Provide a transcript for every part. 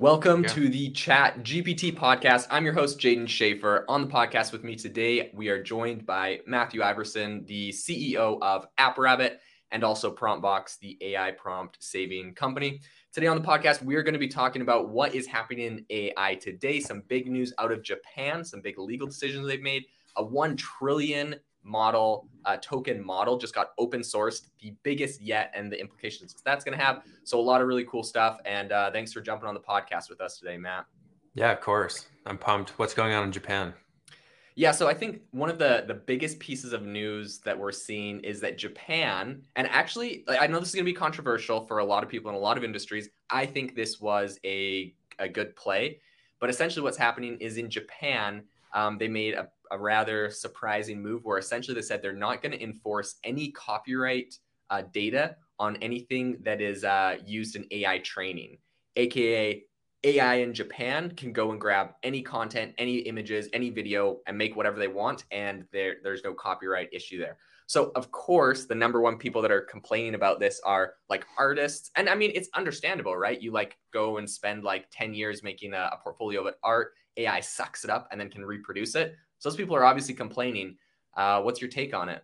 Welcome yeah. to the Chat GPT podcast. I'm your host, Jaeden Schafer. On the podcast with me today, we are joined by Matthew Iversen, the CEO of AppRabbit, and also PromptBox, the AI prompt saving company. Today on the podcast, we are going to be talking about what is happening in AI today, some big news out of Japan, some big legal decisions they've made, a 1 trillion model, uh, token model just got open sourced, the biggest yet, and the implications that's going to have. So a lot of really cool stuff. And uh, thanks for jumping on the podcast with us today, Matt. Yeah, of course. I'm pumped. What's going on in Japan? Yeah, so I think one of the the biggest pieces of news that we're seeing is that Japan, and actually, I know this is going to be controversial for a lot of people in a lot of industries. I think this was a a good play, but essentially, what's happening is in Japan, um, they made a a rather surprising move where essentially they said they're not going to enforce any copyright uh, data on anything that is uh, used in AI training, aka AI in Japan can go and grab any content, any images, any video, and make whatever they want, and there there's no copyright issue there. So of course, the number one people that are complaining about this are like artists, and I mean it's understandable, right? You like go and spend like ten years making a, a portfolio of art, AI sucks it up and then can reproduce it. So those people are obviously complaining. Uh, what's your take on it?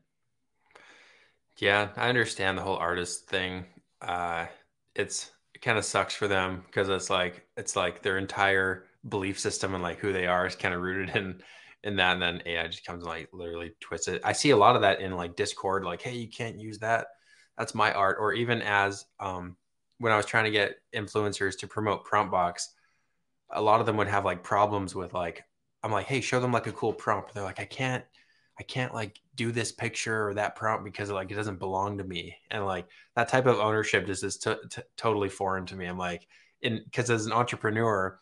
Yeah, I understand the whole artist thing. Uh, it's it kind of sucks for them because it's like it's like their entire belief system and like who they are is kind of rooted in in that, and then AI just comes and like literally twists it. I see a lot of that in like Discord, like, hey, you can't use that. That's my art. Or even as um, when I was trying to get influencers to promote PromptBox, a lot of them would have like problems with like I'm like, hey, show them like a cool prompt. They're like, I can't, I can't like do this picture or that prompt because like it doesn't belong to me. And like that type of ownership just is t- t- totally foreign to me. I'm like, in because as an entrepreneur,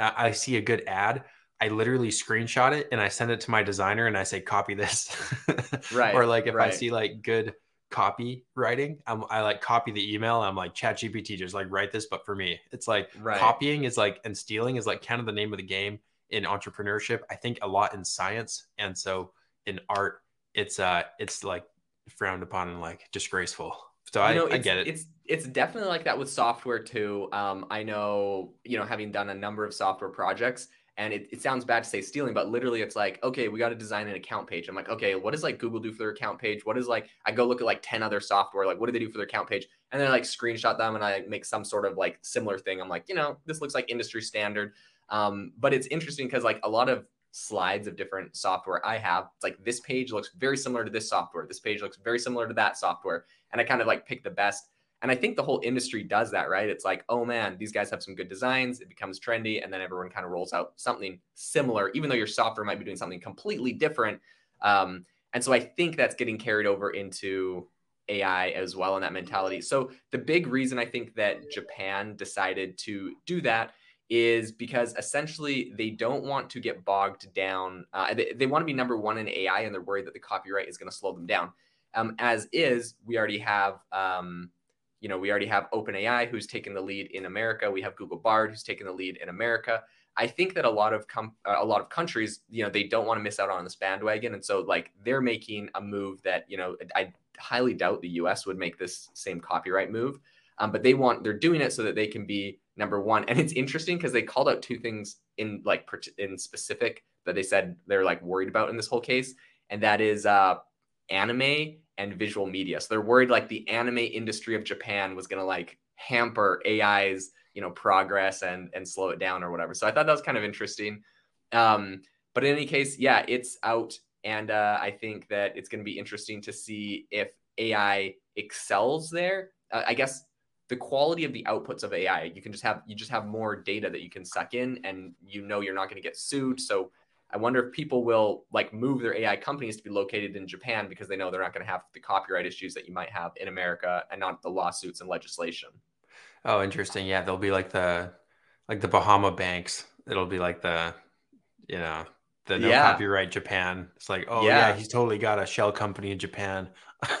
I-, I see a good ad. I literally screenshot it and I send it to my designer and I say, copy this. right. or like if right. I see like good copy writing, I'm, I like copy the email. I'm like, Chat GPT, just like write this, but for me, it's like right. copying is like and stealing is like kind of the name of the game in entrepreneurship. I think a lot in science, and so in art, it's uh, it's like frowned upon and like disgraceful. So I, know, I get it. It's it's definitely like that with software too. Um, I know you know having done a number of software projects, and it, it sounds bad to say stealing, but literally it's like, okay, we got to design an account page. I'm like, okay, what does like Google do for their account page? What is like, I go look at like 10 other software, like what do they do for their account page? And then I like screenshot them and I make some sort of like similar thing. I'm like, you know, this looks like industry standard. Um, but it's interesting because like a lot of slides of different software I have, it's like this page looks very similar to this software. This page looks very similar to that software. And I kind of like pick the best. And I think the whole industry does that, right? It's like, oh man, these guys have some good designs. It becomes trendy. And then everyone kind of rolls out something similar, even though your software might be doing something completely different. Um, and so I think that's getting carried over into AI as well in that mentality. So the big reason I think that Japan decided to do that is because essentially they don't want to get bogged down. Uh, they, they want to be number one in AI, and they're worried that the copyright is going to slow them down. Um, as is, we already have, um, you know, we already have OpenAI who's taken the lead in America. We have Google Bard who's taken the lead in America. I think that a lot of com- uh, a lot of countries, you know, they don't want to miss out on this bandwagon, and so like they're making a move that you know I highly doubt the U.S. would make this same copyright move, um, but they want they're doing it so that they can be number one. And it's interesting because they called out two things in like in specific that they said they're like worried about in this whole case, and that is uh, anime and visual media. So they're worried like the anime industry of Japan was gonna like hamper AI's you know progress and and slow it down or whatever. So I thought that was kind of interesting. Um, but in any case, yeah, it's out, and uh, I think that it's to be interesting to see if AI excels there. Uh, I guess the quality of the outputs of AI. You can just have you just have more data that you can suck in, and you know you're not going to get sued. So I wonder if people will like move their AI companies to be located in Japan because they know they're not going to have the copyright issues that you might have in America and not the lawsuits and legislation. Oh, interesting. Yeah, they'll be like the like the Bahama banks. It'll be like the you know the no yeah. copyright Japan. It's like, oh yeah. yeah, he's totally got a shell company in Japan.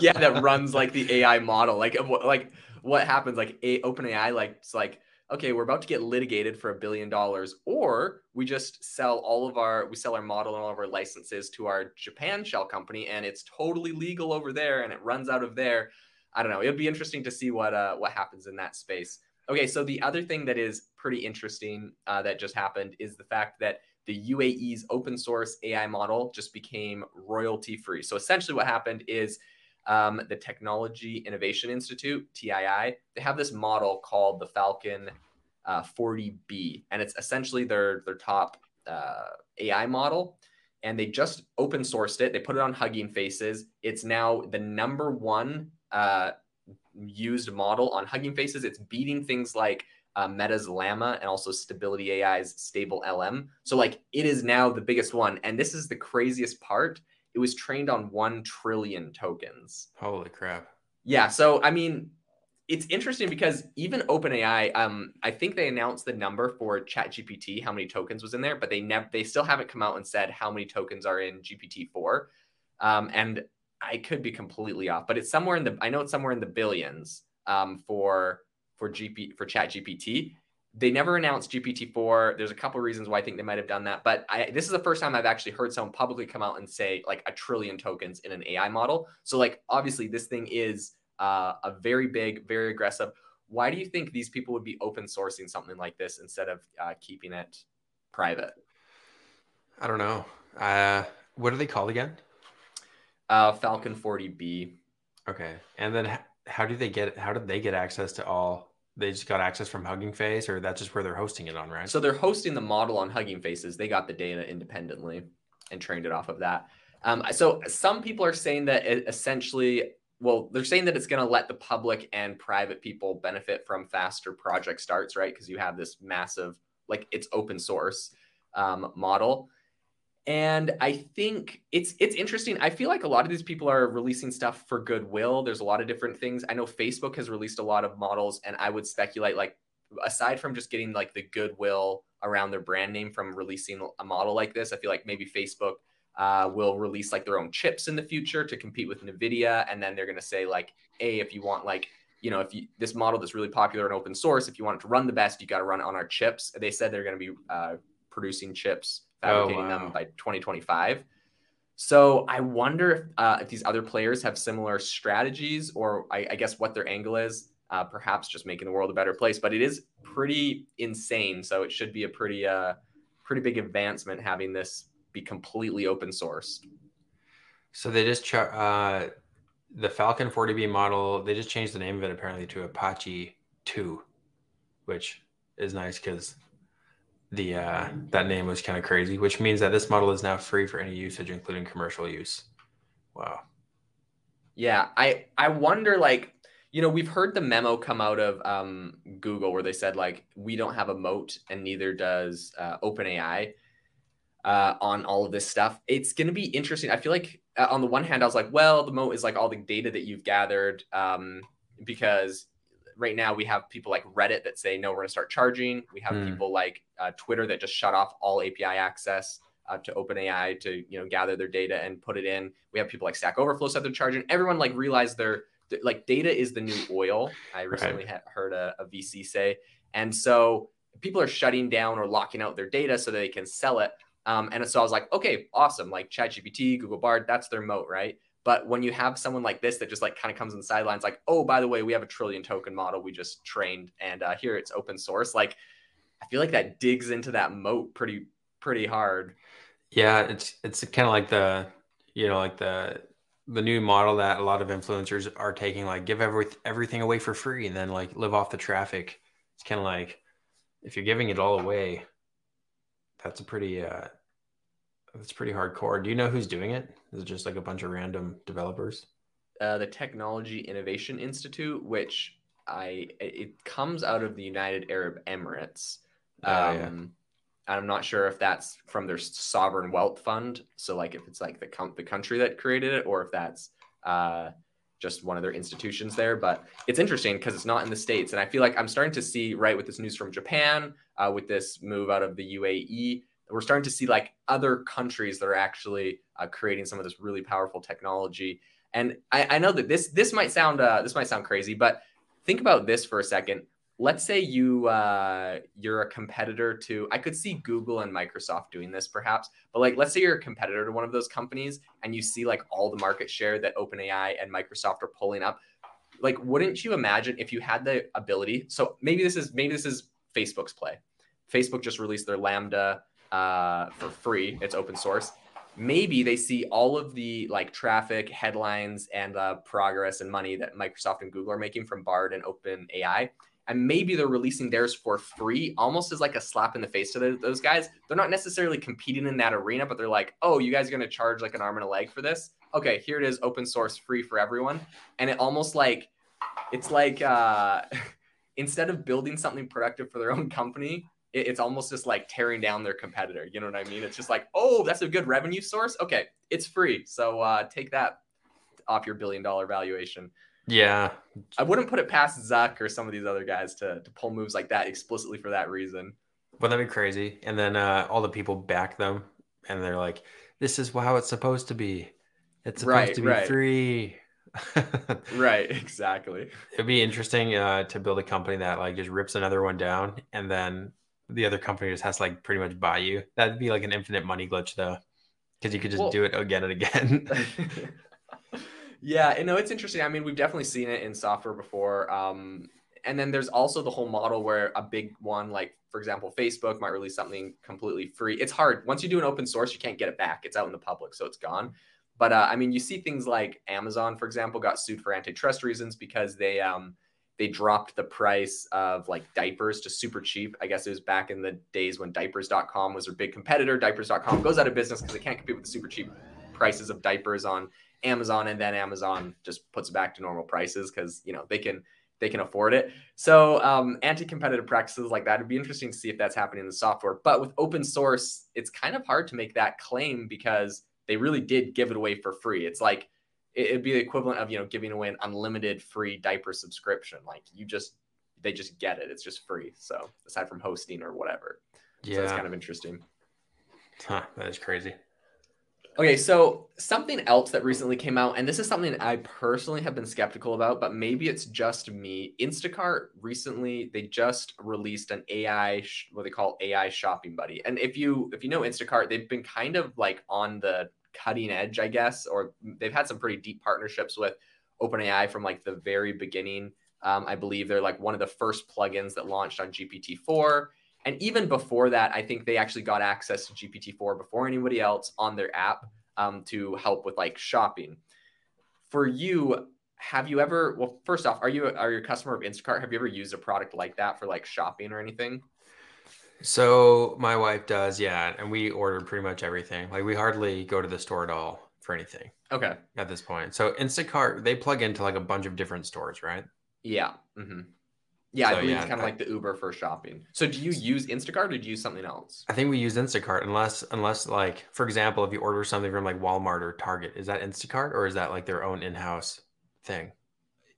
yeah, that runs like the AI model. Like like what happens like a OpenAI like it's like okay we're about to get litigated for a billion dollars or we just sell all of our we sell our model and all of our licenses to our Japan shell company and it's totally legal over there and it runs out of there. I don't know. It'd be interesting to see what uh what happens in that space. Okay, so the other thing that is pretty interesting uh, that just happened is the fact that the UAE's open source AI model just became royalty free. So essentially, what happened is um, the Technology Innovation Institute, TII, they have this model called the Falcon uh, 40B, and it's essentially their their top uh, AI model. And they just open sourced it. They put it on Hugging Faces. It's now the number one uh, used model on Hugging Faces. It's beating things like uh, Meta's Llama and also Stability AI's Stable LM. So like it is now the biggest one, and this is the craziest part. It was trained on one trillion tokens. Holy crap! Yeah. So I mean, it's interesting because even OpenAI, um, I think they announced the number for ChatGPT, how many tokens was in there, but they never, they still haven't come out and said how many tokens are in GPT four. Um, and I could be completely off, but it's somewhere in the, I know it's somewhere in the billions um, for for GP for Chat GPT. They never announced GPT-4. There's a couple reasons why I think they might have done that, but I, this is the first time I've actually heard someone publicly come out and say like a trillion tokens in an AI model. So like obviously this thing is uh, a very big, very aggressive. Why do you think these people would be open sourcing something like this instead of uh, keeping it private? I don't know. Uh, what are they called again? Uh, Falcon 40B. Okay, and then how do they get? How did they get access to all they just got access from Hugging Face, or that's just where they're hosting it on, right? So they're hosting the model on Hugging Faces. They got the data independently and trained it off of that. Um, so some people are saying that essentially, well, they're saying that it's going to let the public and private people benefit from faster project starts, right? Because you have this massive, like it's open source um, model and i think it's it's interesting. I feel like a lot of these people are releasing stuff for goodwill. There's a lot of different things. I know facebook has released a lot of models and i would speculate like aside from just getting like the goodwill around their brand name from releasing a model like this i feel like maybe facebook uh, will release like their own chips in the future to compete with nvidia. And then they're going to say like hey if you want like you know if you this model that's really popular and open source if you want it to run the best you got to run it on our chips. They said they're going to be uh, producing chips fabricating oh, wow. them by 2025. So I wonder if, uh, if these other players have similar strategies, or I, I guess what their angle is. Uh, perhaps just making the world a better place. But it is pretty insane. So it should be a pretty uh, pretty big advancement having this be completely open sourced. So they just ch- uh, the Falcon 40B model. They just changed the name of it apparently to Apache 2, which is nice because the uh, that name was kind of crazy, which means that this model is now free for any usage, including commercial use. Wow. Yeah, I I wonder like you know we've heard the memo come out of um, Google where they said like we don't have a moat and neither does uh, OpenAI uh, on all of this stuff. It's going to be interesting. I feel like uh, on the one hand I was like, well, the moat is like all the data that you've gathered um, because right now we have people like Reddit that say no, we're going to start charging. We have mm. people like uh, Twitter that just shut off all API access uh, to OpenAI to you know gather their data and put it in. We have people like Stack Overflow said they're charging. Everyone like realized their like data is the new oil. I recently right. heard a, a VC say, and so people are shutting down or locking out their data so that they can sell it. Um, and so I was like, okay, awesome. Like ChatGPT, Google Bard, that's their moat, right? But when you have someone like this that just like kind of comes in the sidelines, like, oh, by the way, we have a trillion token model we just trained, and uh, here it's open source. Like, I feel like that digs into that moat pretty pretty hard. Yeah, it's it's kind of like the you know like the the new model that a lot of influencers are taking, like give every, everything away for free and then like live off the traffic. It's kind of like if you're giving it all away, that's a pretty uh, that's pretty hardcore. Do you know who's doing it? Is it just like a bunch of random developers? Uh, the Technology Innovation Institute, which I it comes out of the United Arab Emirates. Oh, um, yeah. I'm not sure if that's from their sovereign wealth fund. So like if it's like the com- the country that created it, or if that's uh, just one of their institutions there. But it's interesting because it's not in the states, and I feel like I'm starting to see right with this news from Japan, uh, with this move out of the UAE we're starting to see like other countries that are actually uh, creating some of this really powerful technology. And I, I know that this this might sound uh, this might sound crazy, but think about this for a second. Let's say you uh, you're a competitor to I could see Google and Microsoft doing this perhaps, but like let's say you're a competitor to one of those companies and you see like all the market share that OpenAI and Microsoft are pulling up. like wouldn't you imagine if you had the ability so maybe this is maybe this is facebook's play facebook just released their lambda uh, for free. It's open source. Maybe they see all of the like traffic headlines and uh, progress and money that microsoft and google are making from bard and open ai and maybe they're releasing theirs for free almost as like a slap in the face to those guys. They're not necessarily competing in that arena but they're like oh you guys are going to charge like an arm and a leg for this? Okay here it is open source free for everyone. And it almost like it's like uh instead of building something productive for their own company it, it's almost just like tearing down their competitor you know what i mean it's just like oh that's a good revenue source okay it's free so uh take that off your billion dollar valuation yeah. I wouldn't put it past Zuck or some of these other guys to, to pull moves like that explicitly for that reason. Wouldn't that be crazy? And then uh, all the people back them and they're like, this is how it's supposed to be. It's supposed right, to be right. free. right, exactly. It'd be interesting uh, to build a company that like just rips another one down and then the other company just has to like pretty much buy you. That'd be like an infinite money glitch though. Because you could just well, do it again and again. Yeah, and no, it's interesting. I mean, we've definitely seen it in software before. Um, and then there's also the whole model where a big one, like for example, Facebook might release something completely free. It's hard once you do an open source, you can't get it back. It's out in the public, so it's gone. But uh, I mean, you see things like Amazon, for example, got sued for antitrust reasons because they um, they dropped the price of like diapers to super cheap. I guess it was back in the days when diapers.com was their big competitor. Diapers.com goes out of business because they can't compete with the super cheap prices of diapers on Amazon, and then Amazon just puts it back to normal prices because you know they can they can afford it. So um, anti-competitive practices like that it'd be interesting to see if that's happening in the software. But with open source, it's kind of hard to make that claim because they really did give it away for free. It's like it'd be the equivalent of you know giving away an unlimited free diaper subscription. Like you just they just get it. It's just free. So aside from hosting or whatever, yeah, so it's kind of interesting. Huh, that is crazy. Okay, so something else that recently came out, and this is something I personally have been skeptical about, but maybe it's just me. Instacart recently they just released an AI, what they call AI shopping buddy. And if you if you know Instacart, they've been kind of like on the cutting edge, I guess, or they've had some pretty deep partnerships with OpenAI from like the very beginning. Um, I believe they're like one of the first plugins that launched on GPT-4 and even before that, I think they actually got access to GPT-4 before anybody else on their app um, to help with like shopping. For you, have you ever? Well, first off, are you are you a customer of Instacart? Have you ever used a product like that for like shopping or anything? So my wife does, yeah, and we order pretty much everything. Like we hardly go to the store at all for anything. Okay. At this point, so Instacart they plug into like a bunch of different stores, right? Yeah. Mm-hmm. Yeah, so, I believe yeah, it's kind of like the Uber for shopping. So do you use Instacart or do you use something else? I think we use Instacart unless unless like for example, if you order something from like Walmart or Target, is that Instacart or is that like their own in-house thing?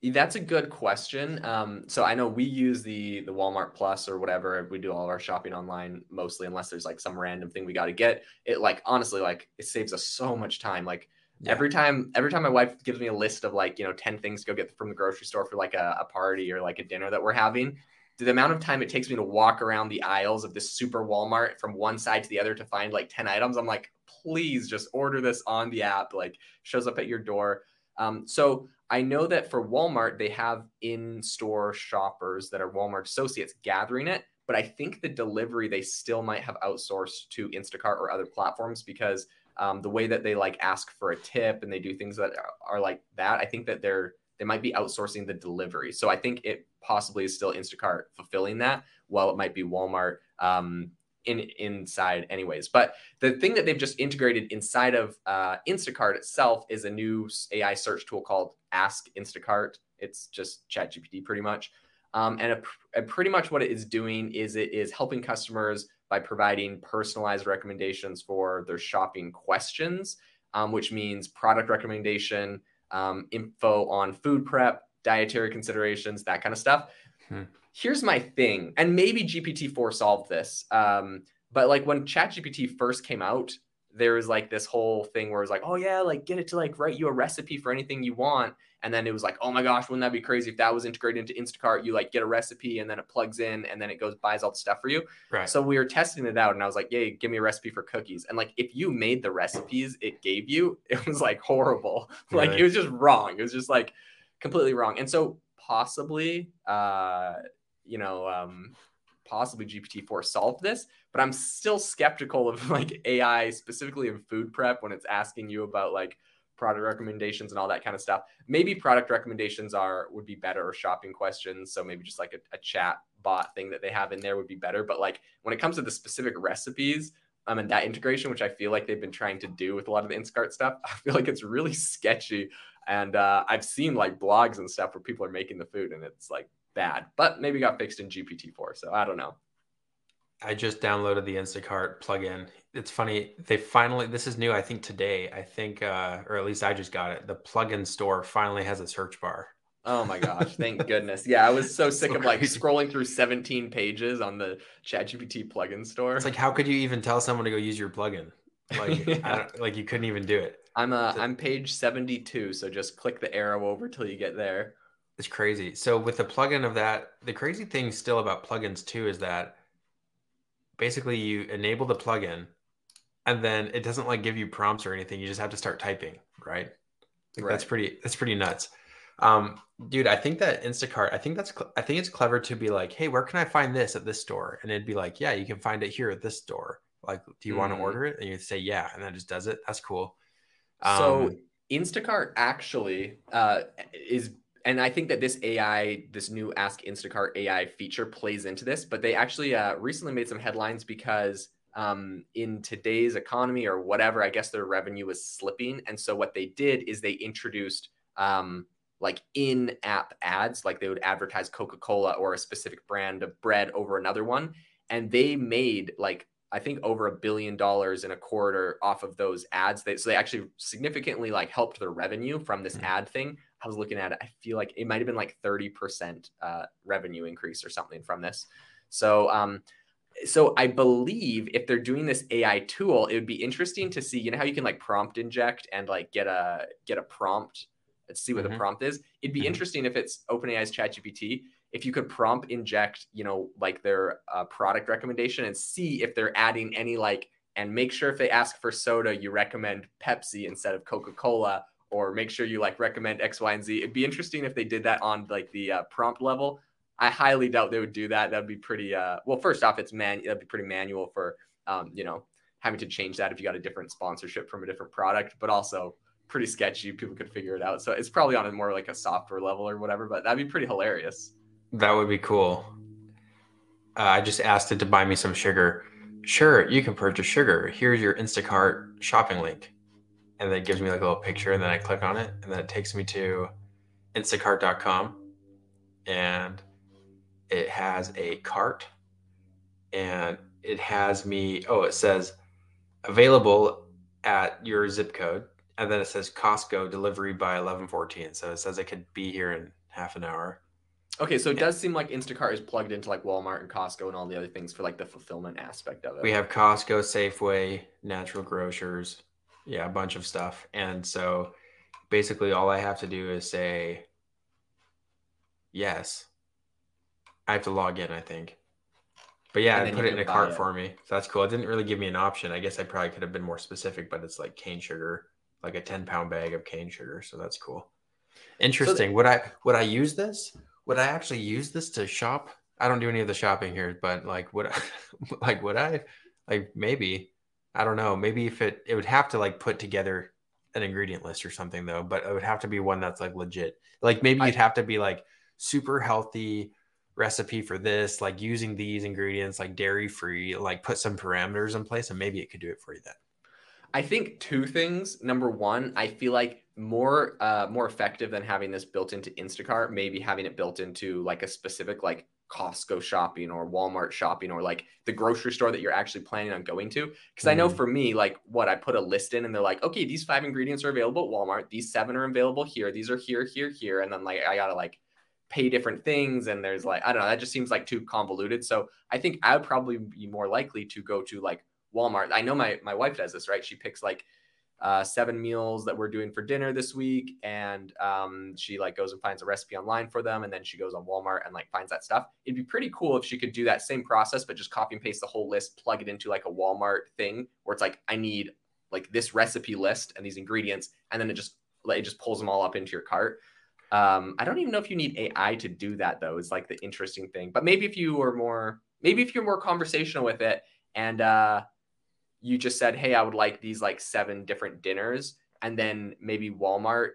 That's a good question. Um, so I know we use the the Walmart Plus or whatever. We do all of our shopping online mostly, unless there's like some random thing we got to get. It like honestly, like it saves us so much time. Like yeah. Every time, every time my wife gives me a list of like, you know, 10 things to go get from the grocery store for like a, a party or like a dinner that we're having, the amount of time it takes me to walk around the aisles of this super Walmart from one side to the other to find like 10 items, I'm like, please just order this on the app, like shows up at your door. Um, so I know that for Walmart, they have in store shoppers that are Walmart associates gathering it. But I think the delivery they still might have outsourced to Instacart or other platforms because um, the way that they like ask for a tip and they do things that are, like that i think that they're they might be outsourcing the delivery so i think it possibly is still instacart fulfilling that while it might be walmart um, in inside anyways but the thing that they've just integrated inside of uh, instacart itself is a new ai search tool called ask instacart it's just chat gpt pretty much um, and a, pretty much what it is doing is it is helping customers by providing personalized recommendations for their shopping questions, um, which means product recommendation, um, info on food prep, dietary considerations, that kind of stuff. Hmm. Here's my thing, and maybe GPT-4 solved this, um, but like when ChatGPT first came out, there was like this whole thing where it was like, oh yeah, like get it to like write you a recipe for anything you want. And then it was like, oh my gosh, wouldn't that be crazy if that was integrated into Instacart? You like get a recipe and then it plugs in and then it goes buys all the stuff for you. Right. So we were testing it out and I was like, yay, give me a recipe for cookies. And like if you made the recipes it gave you, it was like horrible. Like it was just wrong. It was just like completely wrong. And so possibly, uh, you know, um, possibly GPT-4 solved this, but I'm still skeptical of like AI specifically in food prep when it's asking you about like product recommendations and all that kind of stuff. Maybe product recommendations are would be better or shopping questions. So maybe just like a, a chat bot thing that they have in there would be better. But like when it comes to the specific recipes, um, and that integration, which I feel like they've been trying to do with a lot of the Instacart stuff, I feel like it's really sketchy. And uh, I've seen like blogs and stuff where people are making the food and it's like bad, but maybe got fixed in GPT-4. So I don't know. I just downloaded the Instacart plugin. It's funny. They finally, this is new, I think today. I think, uh, or at least I just got it. The plugin store finally has a search bar. Oh my gosh, thank goodness. Yeah, I was so sick so of like crazy. scrolling through 17 pages on the ChatGPT plugin store. It's like how could you even tell someone to go use your plugin? Like yeah. like you couldn't even do it. I'm uh I'm page 72, so just click the arrow over till you get there. It's crazy. So with the plugin of that, the crazy thing still about plugins too is that basically you enable the plugin and then it doesn't like give you prompts or anything. You just have to start typing, right? Like right. That's pretty that's pretty nuts. Um, dude, I think that Instacart, I think that's, I think it's clever to be like, hey, where can I find this at this store? And it'd be like, yeah, you can find it here at this store. Like, do you mm. want to order it? And you say, yeah, and then it just does it. That's cool. Um, so Instacart actually uh, is, and I think that this AI, this new Ask Instacart AI feature plays into this, but they actually uh, recently made some headlines because um, in today's economy or whatever, I guess their revenue was slipping. And so what they did is they introduced um, like in app ads, like they would advertise Coca Cola or a specific brand of bread over another one. And they made like, I think over a billion dollars in a quarter off of those ads. They, so they actually significantly like helped their revenue from this mm-hmm. ad thing. I was looking at it. I feel like it might have been like 30% uh, revenue increase or something from this. So, um, so I believe if they're doing this AI tool, it would be interesting to see, you know, how you can like prompt inject and like get a get a prompt Let's see what mm-hmm. the prompt is. It'd be mm-hmm. interesting if it's OpenAI's ChatGPT, if you could prompt inject, you know, like their uh, product recommendation and see if they're adding any like, and make sure if they ask for soda, you recommend Pepsi instead of Coca Cola, or make sure you like recommend X, Y, and Z. It'd be interesting if they did that on like the uh, prompt level. I highly doubt they would do that. That'd be pretty. Uh, well, first off, it's man. That'd be pretty manual for, um, you know, having to change that if you got a different sponsorship from a different product. But also, pretty sketchy. People could figure it out. So it's probably on a more like a software level or whatever, but that'd be pretty hilarious. That would be cool. Uh, I just asked it to buy me some sugar. Sure, you can purchase sugar. Here's your Instacart shopping link. And then it gives me like a little picture, and then I click on it, and then it takes me to instacart.com. And it has a cart, and it has me, oh, it says available at your zip code and then it says Costco delivery by 11:14. So it says it could be here in half an hour. Okay, so it does seem like Instacart is plugged into like Walmart and Costco and all the other things for like the fulfillment aspect of it. We have Costco, Safeway, Natural Grocers, yeah, a bunch of stuff. And so basically all I have to do is say yes. I have to log in, I think. But yeah, put it in a cart it. for me. So that's cool. It didn't really give me an option. I guess I probably could have been more specific, but it's like cane sugar like a 10 pound bag of cane sugar. So that's cool. Interesting. So would I would I use this? Would I actually use this to shop? I don't do any of the shopping here, but like would I like would I like maybe I don't know. Maybe if it it would have to like put together an ingredient list or something though, but it would have to be one that's like legit. Like maybe you'd have to be like super healthy recipe for this, like using these ingredients, like dairy free, like put some parameters in place and maybe it could do it for you then. I think two things. Number one, I feel like more uh, more effective than having this built into Instacart, maybe having it built into like a specific like Costco shopping or Walmart shopping or like the grocery store that you're actually planning on going to. Because mm. I know mm-hmm. for me, like what I put a list in and they're like, okay, these five ingredients are available at Walmart. These seven are available here. These are here, here, here. And then like I gotta like pay different things and there's like I don't know, that just seems like too convoluted. So I think I would probably be more likely to go to like Walmart. I know my my wife does this, right? She picks like uh, seven meals that we're doing for dinner this week, and um, she like goes and finds a recipe online for them, and then she goes on Walmart and like finds that stuff. It'd be pretty cool if she could do that same process, but just copy and paste the whole list, plug it into like a Walmart thing where it's like I need like this recipe list and these ingredients, and then it just it just pulls them all up into your cart. Um, I don't even know if you need AI to do that though. Is like the interesting thing. But maybe if you are more, maybe if you're more conversational with it, and uh, you just said, "Hey, I would like these like seven different dinners," and then maybe Walmart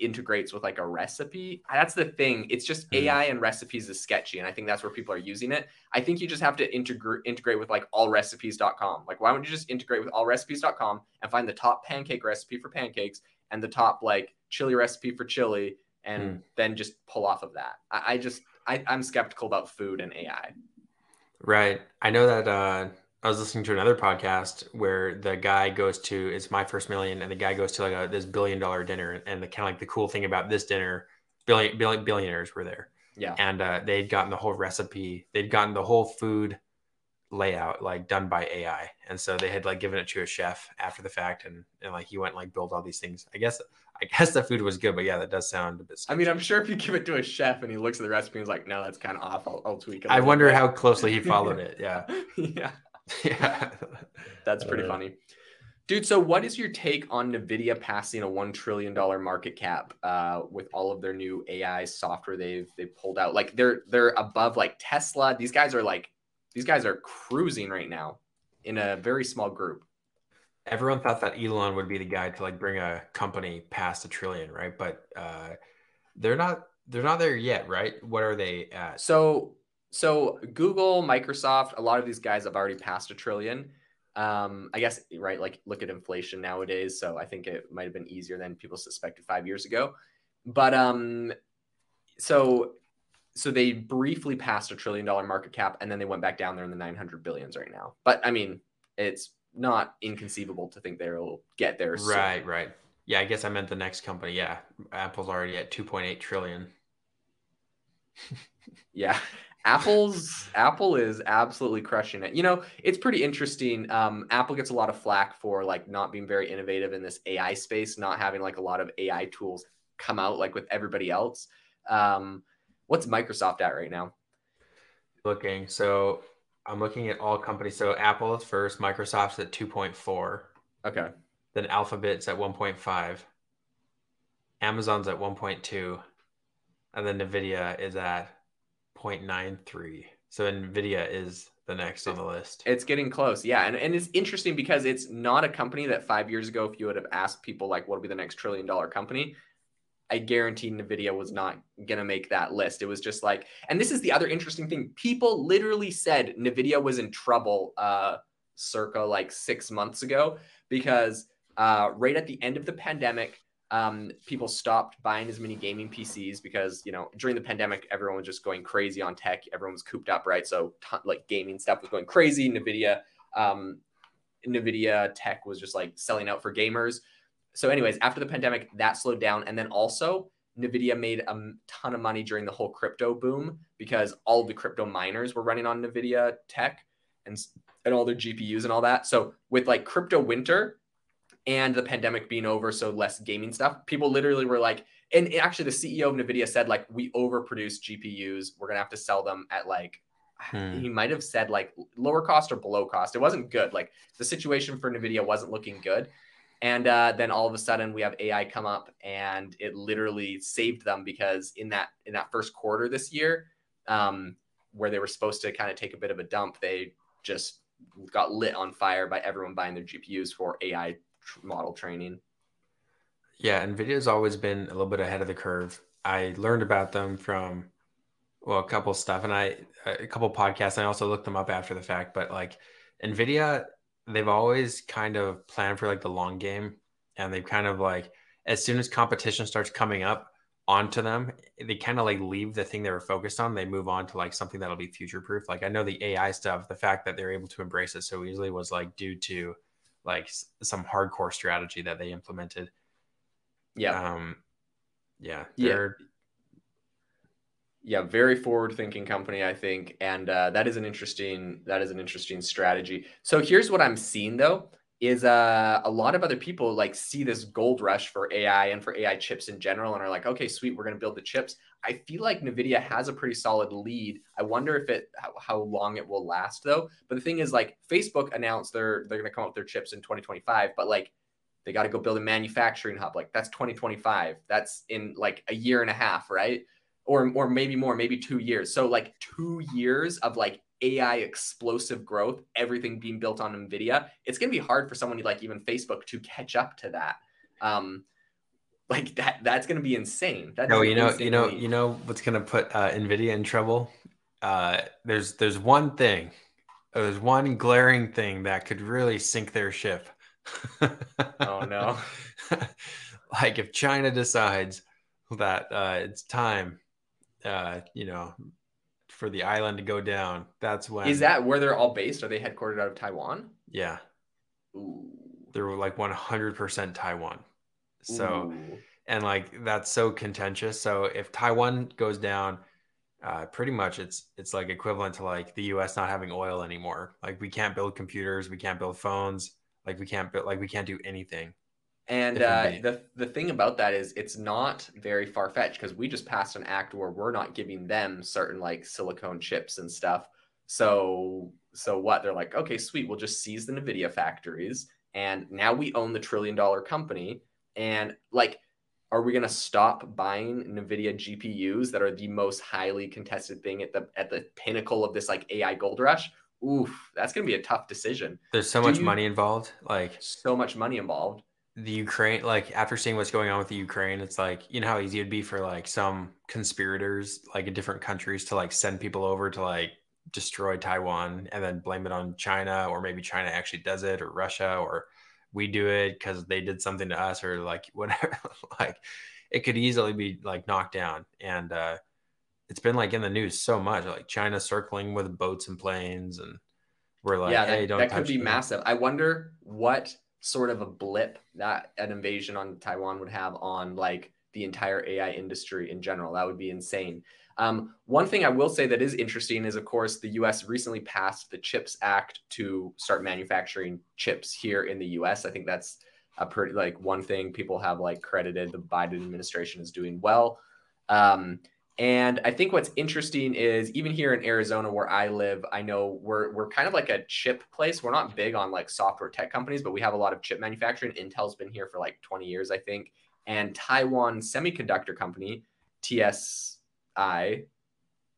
integrates with like a recipe. That's the thing. It's just mm. AI and recipes is sketchy. And I think that's where people are using it. I think you just have to integrate integrate with like allrecipes.com. Like, why don't you just integrate with allrecipes.com and find the top pancake recipe for pancakes and the top like chili recipe for chili and mm. then just pull off of that. I, I just I, I'm skeptical about food and AI. Right. I know that uh I was listening to another podcast where the guy goes to it's my first million, and the guy goes to like a, this billion dollar dinner, and the kind of like the cool thing about this dinner, billion, billion billionaires were there, yeah, and uh, they'd gotten the whole recipe, they'd gotten the whole food layout like done by AI, and so they had like given it to a chef after the fact, and and like he went and like built all these things. I guess I guess the food was good, but yeah, that does sound a bit. Sketchy. I mean, I'm sure if you give it to a chef and he looks at the recipe and he's like, "No, that's kind of off. I'll, I'll tweak it." I wonder bit. how closely he followed it. Yeah, yeah. Yeah. That's pretty uh, funny. Dude, so what is your take on NVIDIA passing a $1 trillion market cap uh, with all of their new AI software they've they pulled out? Like they're they're above like Tesla. These guys are like these guys are cruising right now in a very small group. Everyone thought that Elon would be the guy to like bring a company past a trillion, right? But uh, they're not they're not there yet, right? What are they at? So so Google, Microsoft, a lot of these guys have already passed a trillion. Um, I guess right, like look at inflation nowadays. So I think it might have been easier than people suspected five years ago. But um, so so they briefly passed a trillion dollar market cap, and then they went back down there in the nine hundred billions right now. But I mean, it's not inconceivable to think they'll get there. Right, right. Yeah, I guess I meant the next company. Yeah, Apple's already at two point eight trillion. yeah Apple's Apple is absolutely crushing it. You know, it's pretty interesting. Um, Apple gets a lot of flack for like not being very innovative in this AI space, not having like a lot of AI tools come out like with everybody else. Um, what's Microsoft at right now? Looking, so I'm looking at all companies. So Apple is first, Microsoft's at 2.4. Okay. Then Alphabet's at 1.5. Amazon's at 1.2. And then Nvidia is at 0.93. So Nvidia is the next on the list. It's getting close. Yeah. And, and it's interesting because it's not a company that five years ago, if you would have asked people like what would be the next trillion dollar company, I guarantee Nvidia was not going to make that list. It was just like, and this is the other interesting thing. People literally said Nvidia was in trouble uh, circa like six months ago because uh, right at the end of the pandemic, um, people stopped buying as many gaming PCs because you know during the pandemic everyone was just going crazy on tech. Everyone was cooped up, right? So t- like gaming stuff was going crazy. Nvidia, um, Nvidia tech was just like selling out for gamers. So, anyways, after the pandemic, that slowed down, and then also Nvidia made a ton of money during the whole crypto boom because all the crypto miners were running on Nvidia tech and and all their GPUs and all that. So with like crypto winter, and the pandemic being over, so less gaming stuff, people literally were like, and actually the CEO of NVIDIA said, like, we overproduce GPUs. We're gonna have to sell them at like hmm. he might have said like lower cost or below cost. It wasn't good. Like the situation for NVIDIA wasn't looking good. And uh, then all of a sudden we have AI come up and it literally saved them because in that in that first quarter this year, um, where they were supposed to kind of take a bit of a dump, they just got lit on fire by everyone buying their GPUs for AI model training. Yeah, NVIDIA's always been a little bit ahead of the curve. I learned about them from well, a couple stuff and I a couple podcasts. I also looked them up after the fact, but like NVIDIA, they've always kind of planned for like the long game and they've kind of like as soon as competition starts coming up onto them, they kind of like leave the thing they were focused on. They move on to like something that'll be future proof. Like I know the AI stuff, the fact that they're able to embrace it so easily was like due to like some hardcore strategy that they implemented. Yeah. Um, yeah. Yeah. Yeah, very forward-thinking company, I think, and uh, that is an interesting that is an interesting strategy. So here's what I'm seeing though is uh, a lot of other people like see this gold rush for AI and for AI chips in general and are like, okay, sweet, we're going to build the chips. I feel like NVIDIA has a pretty solid lead. I wonder if it how, how long it will last though. But the thing is, like Facebook announced they're they're going to come up with their chips in 2025, but like they got to go build a manufacturing hub. Like that's 2025. That's in like a year and a half, right? Or or maybe more, maybe two years. So like two years of like AI explosive growth, everything being built on NVIDIA. It's gonna be hard for someone like even Facebook to catch up to that. Um, like that that's going to be insane that no you know you know you know what's going to put uh, nvidia in trouble uh, there's there's one thing there's one glaring thing that could really sink their ship oh no like if china decides that uh, it's time uh, you know for the island to go down that's when is that where they're all based are they headquartered out of taiwan yeah Ooh. they're like 100% taiwan so, Ooh. and like that's so contentious. So if Taiwan goes down, uh, pretty much it's it's like equivalent to like the U.S. not having oil anymore. Like we can't build computers, we can't build phones, like we can't build like we can't do anything. And uh, the the thing about that is it's not very far fetched because we just passed an act where we're not giving them certain like silicone chips and stuff. So so what they're like, okay, sweet, we'll just seize the Nvidia factories, and now we own the trillion dollar company and like, are we going to stop buying NVIDIA GPUs that are the most highly contested thing at the at the pinnacle of this like AI gold rush? Oof, that's going to be a tough decision. There's so Do much you, money involved. Like so much money involved. The Ukraine, like after seeing what's going on with the Ukraine, it's like you know how easy it'd be for like some conspirators, like in different countries, to like send people over to like destroy Taiwan and then blame it on China, or maybe China actually does it, or Russia, or we do it because they did something to us or like whatever. Like it could easily be like knocked down. And uh it's been like in the news so much like china circling with boats and planes and we're like yeah hey, that, that could be massive. I wonder what sort of a blip that an invasion on taiwan would have on like the entire ai industry in general that would be insane um, one thing I will say that is interesting is, of course, the US recently passed the CHIPS Act to start manufacturing chips here in the US. I think that's a pretty like one thing people have like credited the Biden administration is doing well. Um, and I think what's interesting is even here in Arizona where I live, I know we're we're kind of like a chip place. We're not big on like software tech companies, but we have a lot of chip manufacturing. Intel's been here for like 20 years, I think. And Taiwan Semiconductor Company, TSI,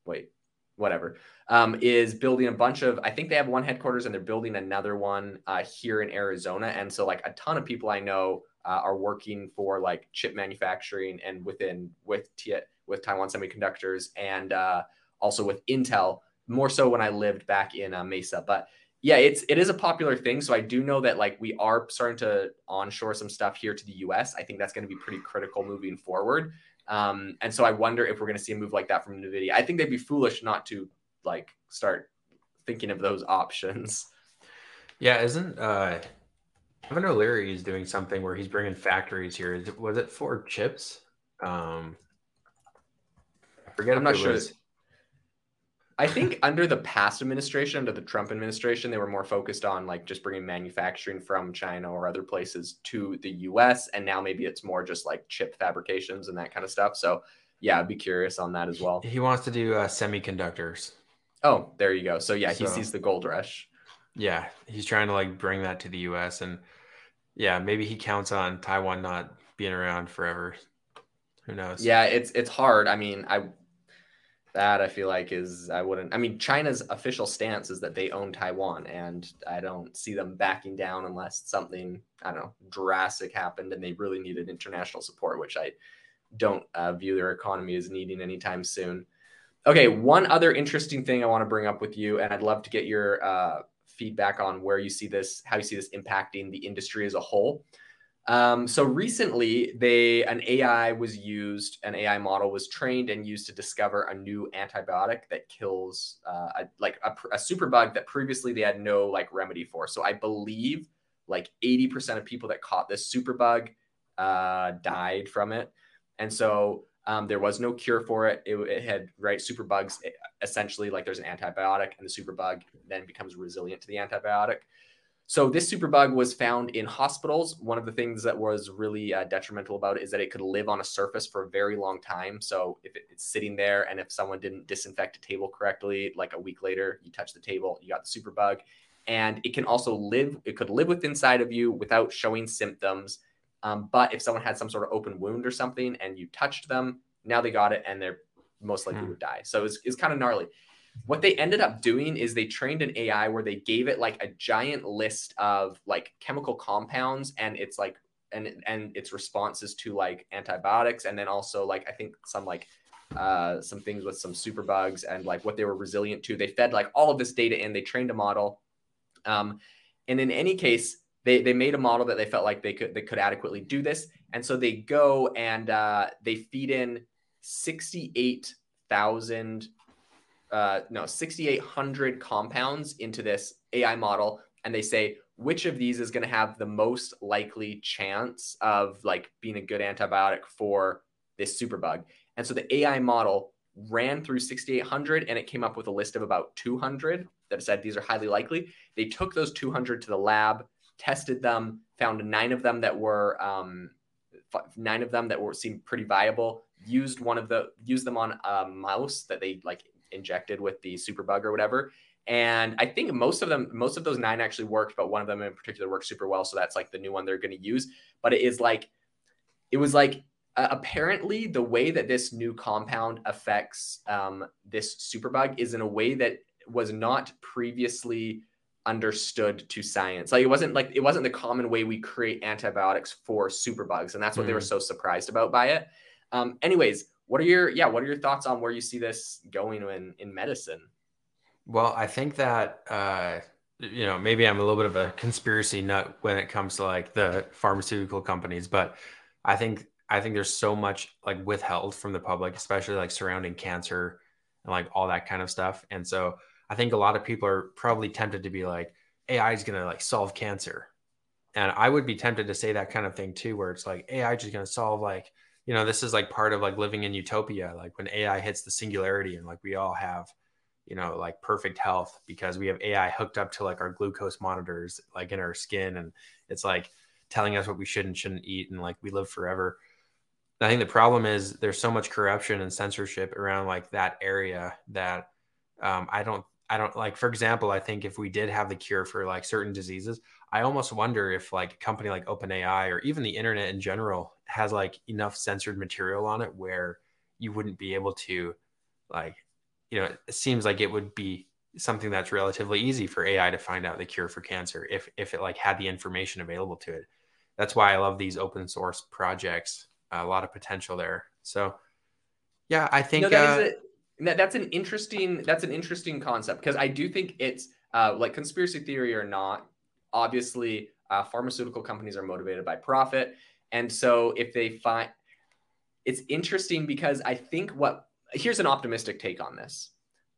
wait, whatever, um, is building a bunch of. I think they have one headquarters and they're building another one uh, here in Arizona. And so, like a ton of people I know uh, are working for like chip manufacturing and within with T- with Taiwan Semiconductors and uh, also with Intel. More so when I lived back in uh, Mesa, but yeah, it's it is a popular thing. So I do know that like we are starting to onshore some stuff here to the U.S. I think that's going to be pretty critical moving forward. Um, and so I wonder if we're going to see a move like that from NVIDIA. I think they'd be foolish not to like start thinking of those options. Yeah, isn't uh, Kevin O'Leary is doing something where he's bringing factories here? Was it for chips? Um, forget. I'm not sure. Was... I think under the past administration, under the Trump administration, they were more focused on like just bringing manufacturing from China or other places to the US. And now maybe it's more just like chip fabrications and that kind of stuff. So, yeah, I'd be curious on that as well. He wants to do uh, semiconductors. Oh, there you go. So, yeah, he so, sees the gold rush. Yeah, he's trying to like bring that to the US. And yeah, maybe he counts on Taiwan not being around forever. Who knows? Yeah, it's it's hard. I mean, I that I feel like is I wouldn't. I mean, China's official stance is that they own Taiwan, and I don't see them backing down unless something I don't know drastic happened and they really needed international support, which I don't uh, view their economy as needing anytime soon. Okay, one other interesting thing I want to bring up with you, and I'd love to get your uh, feedback on where you see this, how you see this impacting the industry as a whole. Um, so recently, they an AI was used, an AI model was trained and used to discover a new antibiotic that kills uh, a, like a, a superbug that previously they had no like remedy for. So I believe like 80% of people that caught this superbug uh, died from it, and so um, there was no cure for it. It, it had right superbugs essentially like there's an antibiotic, and the superbug then becomes resilient to the antibiotic. So this superbug was found in hospitals. One of the things that was really uh, detrimental about it is that it could live on a surface for a very long time. So if it, it's sitting there and if someone didn't disinfect a table correctly, like a week later, you touch the table, you got the superbug. and it can also live. It could live with inside of you without showing symptoms. Um, but if someone had some sort of open wound or something and you touched them, now they got it and they're most likely hmm. would die. So it's, it's kind of gnarly. What they ended up doing is they trained an AI where they gave it like a giant list of like chemical compounds and it's like and and its responses to like antibiotics and then also like I think some like uh some things with some super bugs and like what they were resilient to. They fed like all of this data in, they trained a model. Um and in any case, they they made a model that they felt like they could they could adequately do this. And so they go and uh they feed in 68,000 uh, no 6800 compounds into this ai model and they say which of these is going to have the most likely chance of like being a good antibiotic for this superbug. And so the ai model ran through 6800 and it came up with a list of about 200 that said these are highly likely. They took those 200 to the lab tested them found nine of them that were um, nine of them that were seemed pretty viable used one of the used them on a mouse that they like injected with the superbug or whatever. And I think most of them, most of those nine actually worked, but one of them in particular worked super well. So that's like the new one they're going to use. But it is like, it was like uh, apparently the way that this new compound affects um, this superbug is in a way that was not previously understood to science. Like it wasn't like it wasn't the common way we create antibiotics for superbugs, and that's what mm. they were mm. so surprised about by it. Um, anyways, what are your yeah what are your thoughts on where you see this going in in medicine? Well i think that uh you know maybe i'm a little bit of a conspiracy nut when it comes to like the pharmaceutical companies but i think i think there's so much like withheld from the public especially like surrounding cancer and like all that kind of stuff. And so i think a lot of people are probably tempted to be like ai is going to like solve cancer. And i would be tempted to say that kind of thing too where it's like ai is going to solve like you know this is like part of like living in utopia like when ai hits the singularity and like we all have you know like perfect health because we have ai hooked up to like our glucose monitors like in our skin and it's like telling us what we should and shouldn't eat and like we live forever. I think the problem is there's so much corruption and censorship around like that area that um, i don't i don't like for example i think if we did have the cure for like certain diseases i almost wonder if like a company like openai or even the internet in general has like enough censored material on it where you wouldn't be able to like you know it seems like it would be something that's relatively easy for ai to find out the cure for cancer if if it like had the information available to it. That's why i love these open source projects a lot of potential there. So yeah i think no, that uh, a, that's an interesting that's an interesting concept because i do think it's uh, like conspiracy theory or not obviously uh, pharmaceutical companies are motivated by profit and so if they find it's interesting because I think what here's an optimistic take on this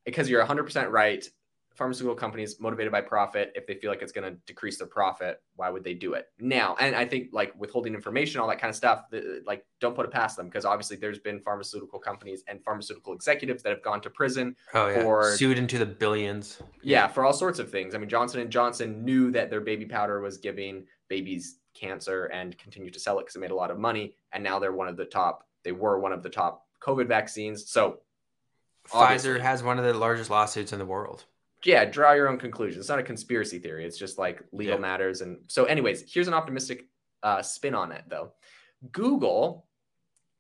because you're 100% right. Pharmaceutical companies motivated by profit, if they feel like it's going to decrease their profit, why would they do it now? And I think like withholding information, all that kind of stuff, like don't put it past them because obviously there's been pharmaceutical companies and pharmaceutical executives that have gone to prison oh, yeah. for sued into the billions. Yeah, for all sorts of things. I mean, Johnson and Johnson knew that their baby powder was giving babies cancer and continue to sell it because it made a lot of money. And now they're one of the top, they were one of the top COVID vaccines. So Pfizer has one of the largest lawsuits in the world. Yeah, draw your own conclusions. It's not a conspiracy theory. It's just like legal yeah. matters. And so, anyways, here's an optimistic uh, spin on it, though. Google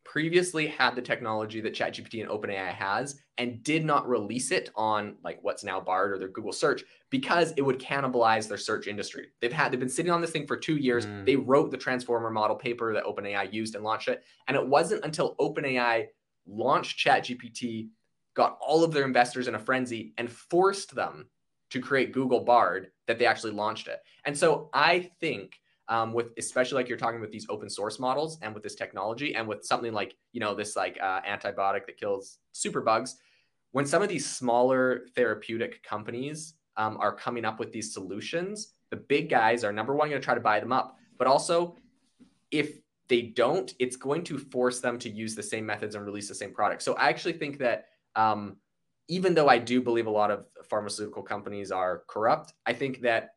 previously had the technology that ChatGPT and OpenAI has and did not release it on like what's now Bard or their Google search because it would cannibalize their search industry. They've had they've been sitting on this thing for 2 years. Mm. They wrote the transformer model paper that OpenAI used and launched it and it wasn't until OpenAI launched ChatGPT got all of their investors in a frenzy and forced them to create Google Bard that they actually launched it. And so I think um, with especially like you're talking with these open source models and with this technology and with something like you know this like uh, antibiotic that kills superbugs when some of these smaller therapeutic companies um, are coming up with these solutions the big guys are number one going to try to buy them up but also if they don't it's going to force them to use the same methods and release the same product so i actually think that um, even though i do believe a lot of pharmaceutical companies are corrupt i think that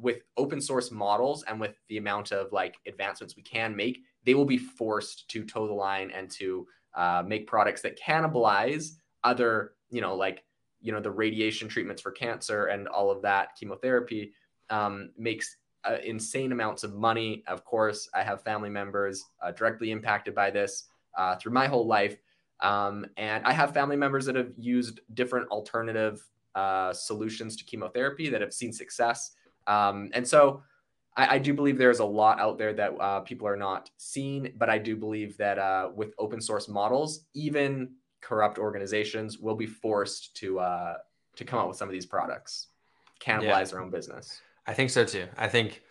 with open source models and with the amount of like advancements we can make, they will be forced to toe the line and to uh, make products that cannibalize other, you know, like you know the radiation treatments for cancer and all of that chemotherapy um, makes uh, insane amounts of money. Of course, I have family members uh, directly impacted by this uh, through my whole life. Um, and I have family members that have used different alternative uh, solutions to chemotherapy that have seen success. Um, and so I, I, do believe there's a lot out there that uh, people are not seeing, but I do believe that uh, with open source models, even corrupt organizations will be forced to to come up with some of these products, cannibalize yeah. their own business. I think so too. I think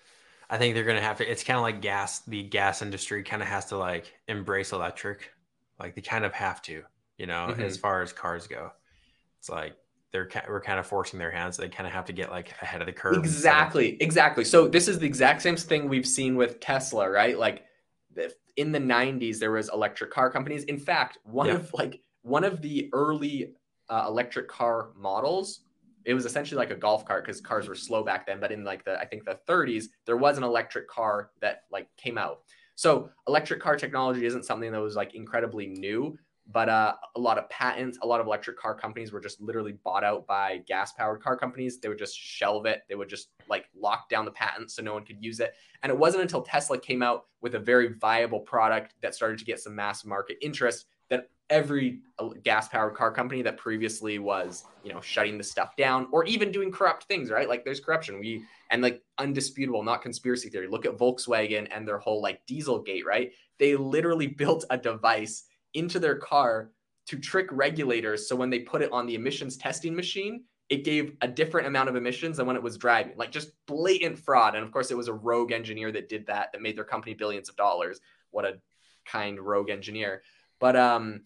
I think they're gonna have to. It's kind of like gas. The gas industry kind of has to like embrace electric. Like they kind of have to, you know, mm-hmm. as far as cars go. It's like they're we're kind of forcing their hands. They kind of have to get like ahead of the curve. Exactly, exactly. So this is the exact same thing we've seen with Tesla, right? Like in the 90s, there was electric car companies. In fact, one yeah. of like one of the early uh, electric car models it was essentially like a golf cart because cars were slow back then. But in like the I think the 30s, there was an electric car that like came out. So electric car technology isn't something that was like incredibly new, but uh, a lot of patents, a lot of electric car companies were just literally bought out by gas powered car companies. They would just shelve it. They would just like lock down the patents so no one could use it. And it wasn't until Tesla came out with a very viable product that started to get some mass market interest that every gas powered car company that previously was you know shutting the stuff down or even doing corrupt things right? Like there's corruption. We and like undisputable not conspiracy theory. Look at volkswagen and their whole like dieselgate right? They literally built a device into their car to trick regulators so when they put it on the emissions testing machine it gave a different amount of emissions than when it was driving. Like just blatant fraud. And of course it was a rogue engineer that did that that made their company billions of dollars. What a kind rogue engineer but um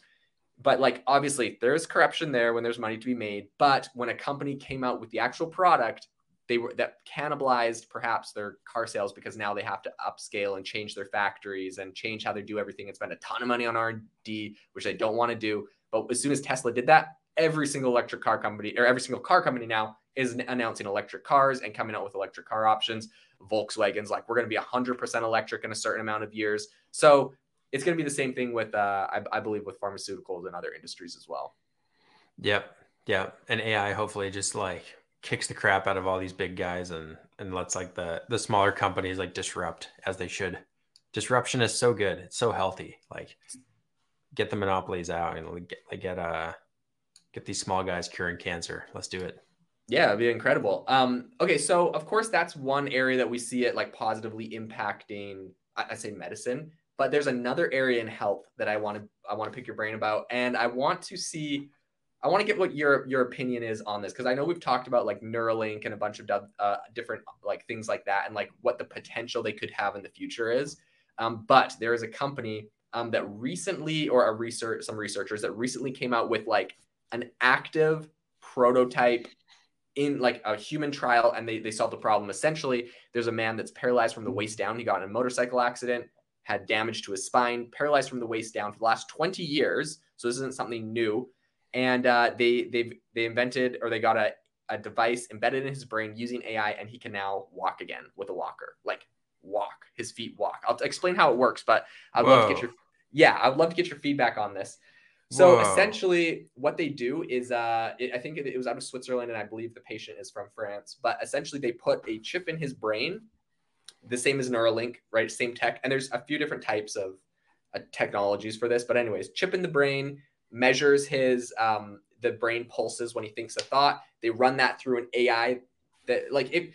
but like obviously there's corruption there when there's money to be made. But when a company came out with the actual product they were that cannibalized perhaps their car sales because now they have to upscale and change their factories and change how they do everything and spend a ton of money on r&d which they don't want to do. But as soon as tesla did that every single electric car company or every single car company now is announcing electric cars and coming out with electric car options. Volkswagen's like we're going to be 100% electric in a certain amount of years. So it's going to be the same thing with uh, I, I, believe with pharmaceuticals and other industries as well. Yep. Yep. And ai hopefully just like kicks the crap out of all these big guys and and lets like the the smaller companies like disrupt as they should. Disruption is so good. It's so healthy. Like get the monopolies out and get like get uh get these small guys curing cancer. Let's do it. Yeah it'd be incredible. Um okay so of course that's one area that we see it like positively impacting I, I say medicine but there's another area in health that I want to I want to pick your brain about, and I want to see. I want to get what your your opinion is on this because I know we've talked about like Neuralink and a bunch of uh, different like things like that, and like what the potential they could have in the future is. Um, but there is a company um, that recently, or a research, some researchers that recently came out with like an active prototype in like a human trial, and they they solved the problem. Essentially, there's a man that's paralyzed from the waist down. He got in a motorcycle accident had damage to his spine, paralyzed from the waist down for the last 20 years. So this isn't something new. And uh, they they've they invented or they got a, a device embedded in his brain using AI, and he can now walk again with a walker, like walk his feet walk. I'll explain how it works, but I'd Whoa. love to get your yeah, I'd love to get your feedback on this. So Whoa. essentially, what they do is, uh, it, I think it, it was out of Switzerland, and I believe the patient is from France. But essentially, they put a chip in his brain the same as Neuralink, right? Same tech. And there's a few different types of uh, technologies for this. But, anyways, chip in the brain measures his, um, the brain pulses when he thinks a thought. They run that through an AI that, like, if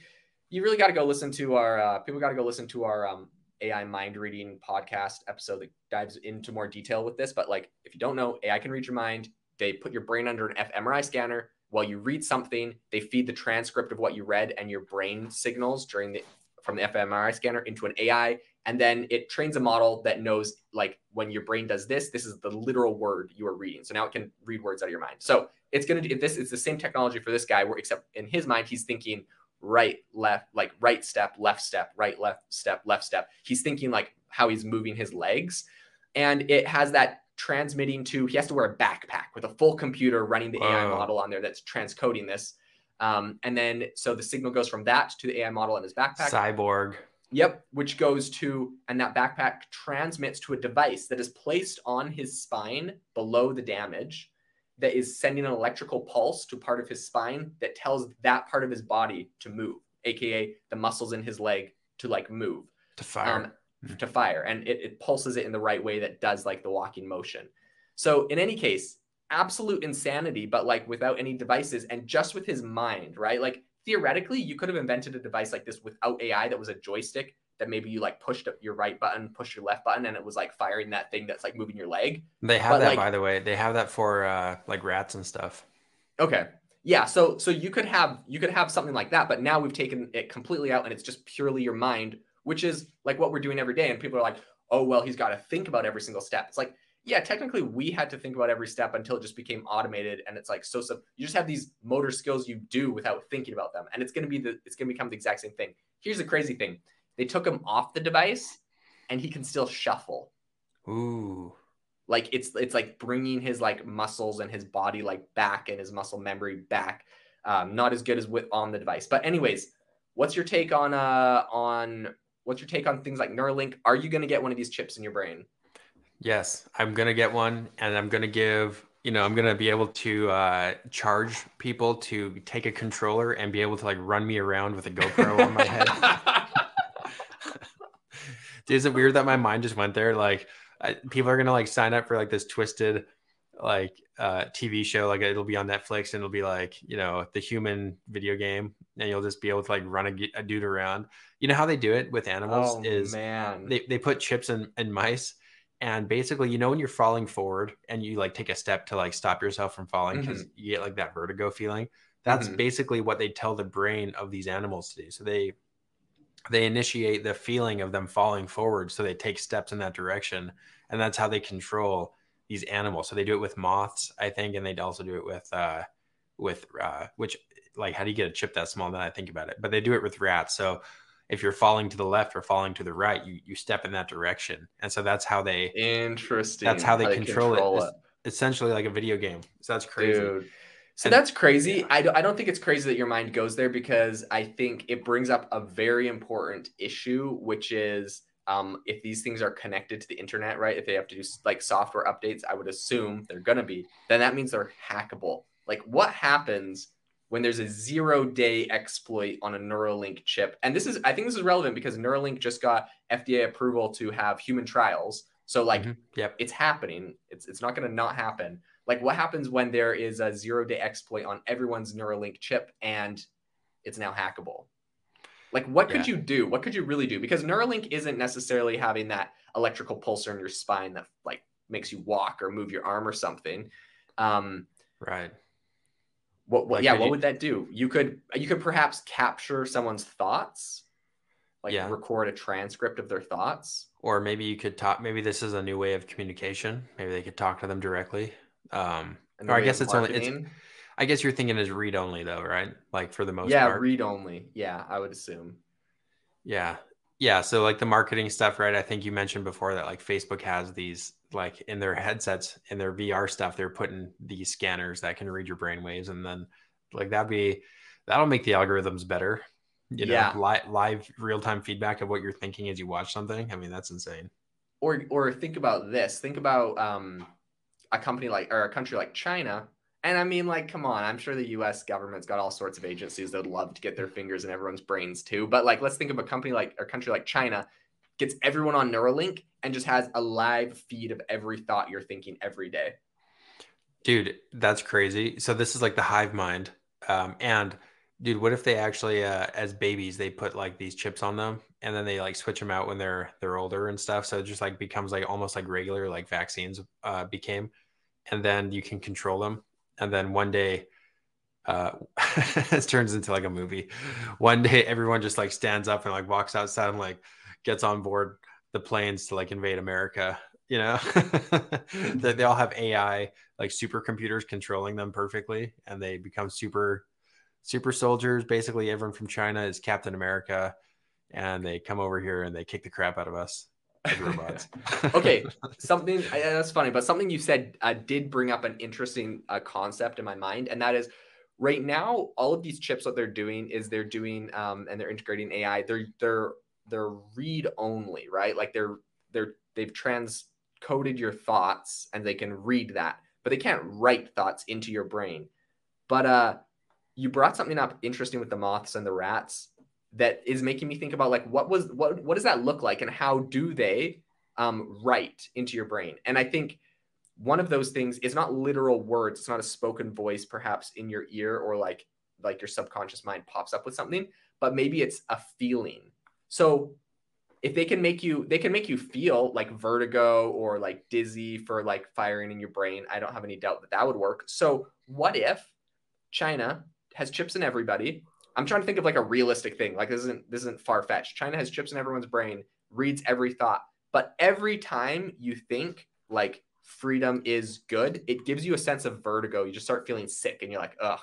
you really got to go listen to our, uh, people got to go listen to our um, AI mind reading podcast episode that dives into more detail with this. But, like, if you don't know, AI can read your mind. They put your brain under an fMRI scanner. While you read something, they feed the transcript of what you read and your brain signals during the from the fMRI scanner into an AI, and then it trains a model that knows like when your brain does this, this is the literal word you are reading. So now it can read words out of your mind. So it's gonna do this. It's the same technology for this guy, where except in his mind he's thinking right, left, like right step, left step, right, left step, left step. He's thinking like how he's moving his legs, and it has that transmitting to he has to wear a backpack with a full computer running the AI model on there that's transcoding this um, and then so the signal goes from that to the AI model in his backpack. Cyborg. Yep, which goes to, and that backpack transmits to a device that is placed on his spine below the damage. that is sending an electrical pulse to part of his spine that tells that part of his body to move, aka the muscles in his leg to like move to fire. Um, to fire, and it, it pulses it in the right way that does like the walking motion. So in any case, absolute insanity, but like without any devices and just with his mind, right? Like theoretically, you could have invented a device like this without AI that was a joystick that maybe you like pushed up your right button, pushed your left button, and it was like firing that thing that's like moving your leg. They have but, that like, by the way. They have that for uh like rats and stuff. Okay. Yeah, so so you could have you could have something like that, but now we've taken it completely out and it's just purely your mind, which is like what we're doing every day. And people are like, oh well, he's got to think about every single step. It's like, yeah, technically we had to think about every step until it just became automated and it's like so so you just have these motor skills you do without thinking about them. And it's gonna be the it's gonna become the exact same thing. Here's the crazy thing they took him off the device, and he can still shuffle. Ooh. Like it's it's like bringing his like muscles and his body like back and his muscle memory back. Um, not as good as with on the device. But anyways, what's your take on uh on what's your take on things like Neuralink? Are you going to get one of these chips in your brain? Yes, I'm going to get one, and I'm going to give you know, I'm gonna be able to uh, charge people to take a controller and be able to like run me around with a GoPro on my head. is it weird that my mind just went there? Like, I, people are gonna like sign up for like this twisted like uh TV show, like it'll be on Netflix and it'll be like you know the human video game, and you'll just be able to like run a, a dude around. You know how they do it with animals oh, is man they they put chips and, in mice. And basically, you know, when you're falling forward and you like take a step to like stop yourself from falling because mm-hmm. you get like that vertigo feeling, that's mm-hmm. basically what they tell the brain of these animals to do. So they they initiate the feeling of them falling forward so they take steps in that direction and that's how they control these animals so they do it with moths i think and they also do it with uh with uh which like how do you get a chip that small then i think about it but they do it with rats so if you're falling to the left or falling to the right you you step in that direction and so that's how they interesting that's how they, how control, control, it, it. essentially like a video game so that's crazy Dude so that's crazy. I, I don't think it's crazy that your mind goes there because I think it brings up a very important issue, which is um, if these things are connected to the internet, right? If they have to do like software updates, I would assume they're going to be, then that means they're hackable. Like what happens when there's a zero day exploit on a Neuralink chip? And this is, I think this is relevant because Neuralink just got FDA approval to have human trials. So like, mm-hmm. yep. it's happening. It's, it's not going to not happen like what happens when there is a zero day exploit on everyone's Neuralink chip and it's now hackable? Like what could you do? What could you really do? Because Neuralink isn't necessarily having that electrical pulsar in your spine that like makes you walk or move your arm or something. Um, right. What, what like, yeah, what you... would that do? You could you could perhaps capture someone's thoughts, like yeah. record a transcript of their thoughts. Or maybe you could talk maybe this is a new way of communication. Maybe they could talk to them directly. Um, or I guess it's marketing. only it's. I guess you're thinking is read only though, right? Like for the most yeah, part. Yeah, read only. Yeah, I would assume. Yeah. Yeah. So like the marketing stuff, right? I think you mentioned before that like Facebook has these like in their headsets, in their VR stuff, they're putting these scanners that can read your brain waves. And then like that'd be that'll make the algorithms better. You know, yeah. live live real time feedback of what you're thinking as you watch something. I mean, that's insane. Or or think about this. Think about um a company like or a country like China. And I mean, like, come on, I'm sure the US government's got all sorts of agencies that would love to get their fingers in everyone's brains too. But like, let's think of a company like a country like China gets everyone on Neuralink and just has a live feed of every thought you're thinking every day. Dude, that's crazy. So this is like the hive mind. Um, and dude, what if they actually, uh, as babies, they put like these chips on them and then they like switch them out when they're they're older and stuff so it just like becomes like almost like regular like vaccines uh, became and then you can control them and then one day uh it turns into like a movie one day everyone just like stands up and like walks outside and like gets on board the planes to like invade america you know? That they all have ai like supercomputers controlling them perfectly and they become super super soldiers. Basically everyone from china is captain america and they come over here and they kick the crap out of us okay, something that's funny, but something you said uh, did bring up an interesting uh, concept in my mind, and that is right now all of these chips what they're doing is they're doing um, and they're integrating AI. They're they're they're read only, right? Like they're they're they've transcoded your thoughts and they can read that, but they can't write thoughts into your brain. But uh, you brought something up interesting with the moths and the rats that is making me think about like what was what what does that look like and how do they um, write into your brain? And I think one of those things is not literal words. It's not a spoken voice, perhaps in your ear or like like your subconscious mind pops up with something, but maybe it's a feeling. So if they can make you they can make you feel like vertigo or like dizzy for like firing in your brain i don't have any doubt that that would work. So what if china has chips in everybody? I'm trying to think of like a realistic thing like this isn't this isn't far-fetched. China has chips in everyone's brain reads every thought. But every time you think like freedom is good it gives you a sense of vertigo. You just start feeling sick and you're like ugh.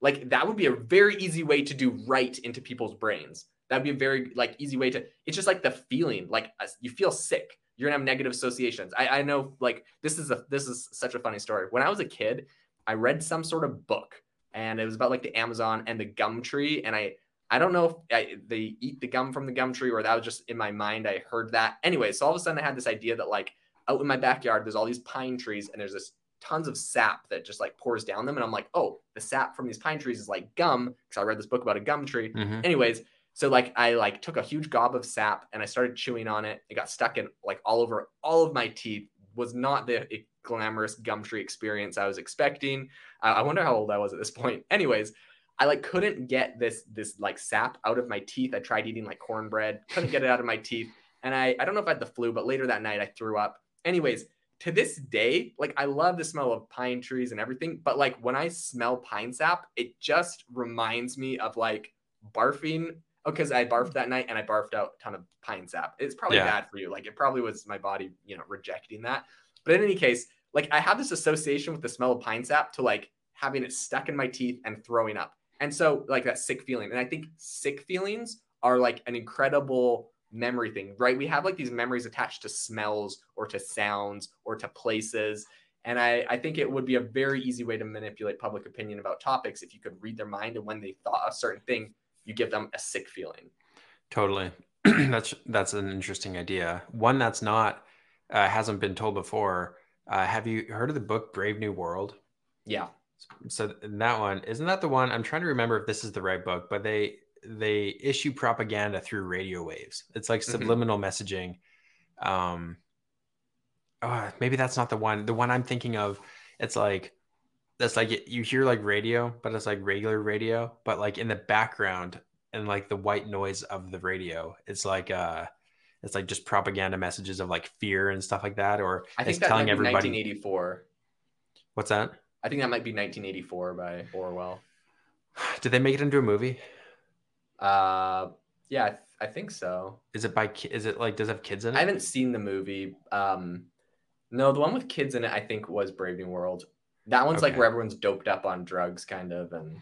Like that would be a very easy way to do right into people's brains That'd be a very like easy way to. It's just like the feeling, like you feel sick. You're gonna have negative associations. I, I know, like this is a this is such a funny story. When I was a kid, I read some sort of book, and it was about like the Amazon and the gum tree, and I I don't know if I, they eat the gum from the gum tree or that was just in my mind. I heard that. Anyway, so all of a sudden I had this idea that like out in my backyard, there's all these pine trees and there's this tons of sap that just like pours down them. And I'm like, oh, the sap from these pine trees is like gum because I read this book about a gum tree. Mm-hmm. Anyways, so like I like took a huge gob of sap and I started chewing on it. It got stuck in like all over all of my teeth. Was not the glamorous gum tree experience I was expecting. Uh, I wonder how old I was at this point. Anyways, I like couldn't get this this like sap out of my teeth. I tried eating like cornbread, couldn't get it out of my teeth. And I I don't know if I had the flu, but later that night I threw up. Anyways, to this day, like I love the smell of pine trees and everything, but like when I smell pine sap, it just reminds me of like barfing because oh, I barfed that night and I barfed out a ton of pine sap. It's probably yeah. bad for you. Like it probably was my body, you know, rejecting that. But in any case, like I have this association with the smell of pine sap to like having it stuck in my teeth and throwing up. And so like that sick feeling. And I think sick feelings are like an incredible memory thing, right? We have like these memories attached to smells or to sounds or to places. And I, I think it would be a very easy way to manipulate public opinion about topics if you could read their mind and when they thought a certain thing, you give them a sick feeling. Totally. that's that's an interesting idea. One that's not uh, hasn't been told before. Uh, have you heard of the book Brave New World? Yeah. So that one isn't that the one? I'm trying to remember if this is the right book, but they they issue propaganda through radio waves. It's like mm-hmm. subliminal mm-hmm. messaging. Um, oh, maybe that's not the one. The one I'm thinking of, it's like that's like you hear like radio, but it's like regular radio, but like in the background and like the white noise of the radio, it's like uh it's like just propaganda messages of like fear and stuff like that, or I think it's telling everybody 1984. What's that? I think that might be 1984 by Orwell. Did they make it into a movie? Uh, yeah, I, th- I think so. Is it by? Is it like does it have kids in it? I haven't seen the movie. Um, no, the one with kids in it, I think, was Brave New World. That one's okay. like where everyone's doped up on drugs, kind of, and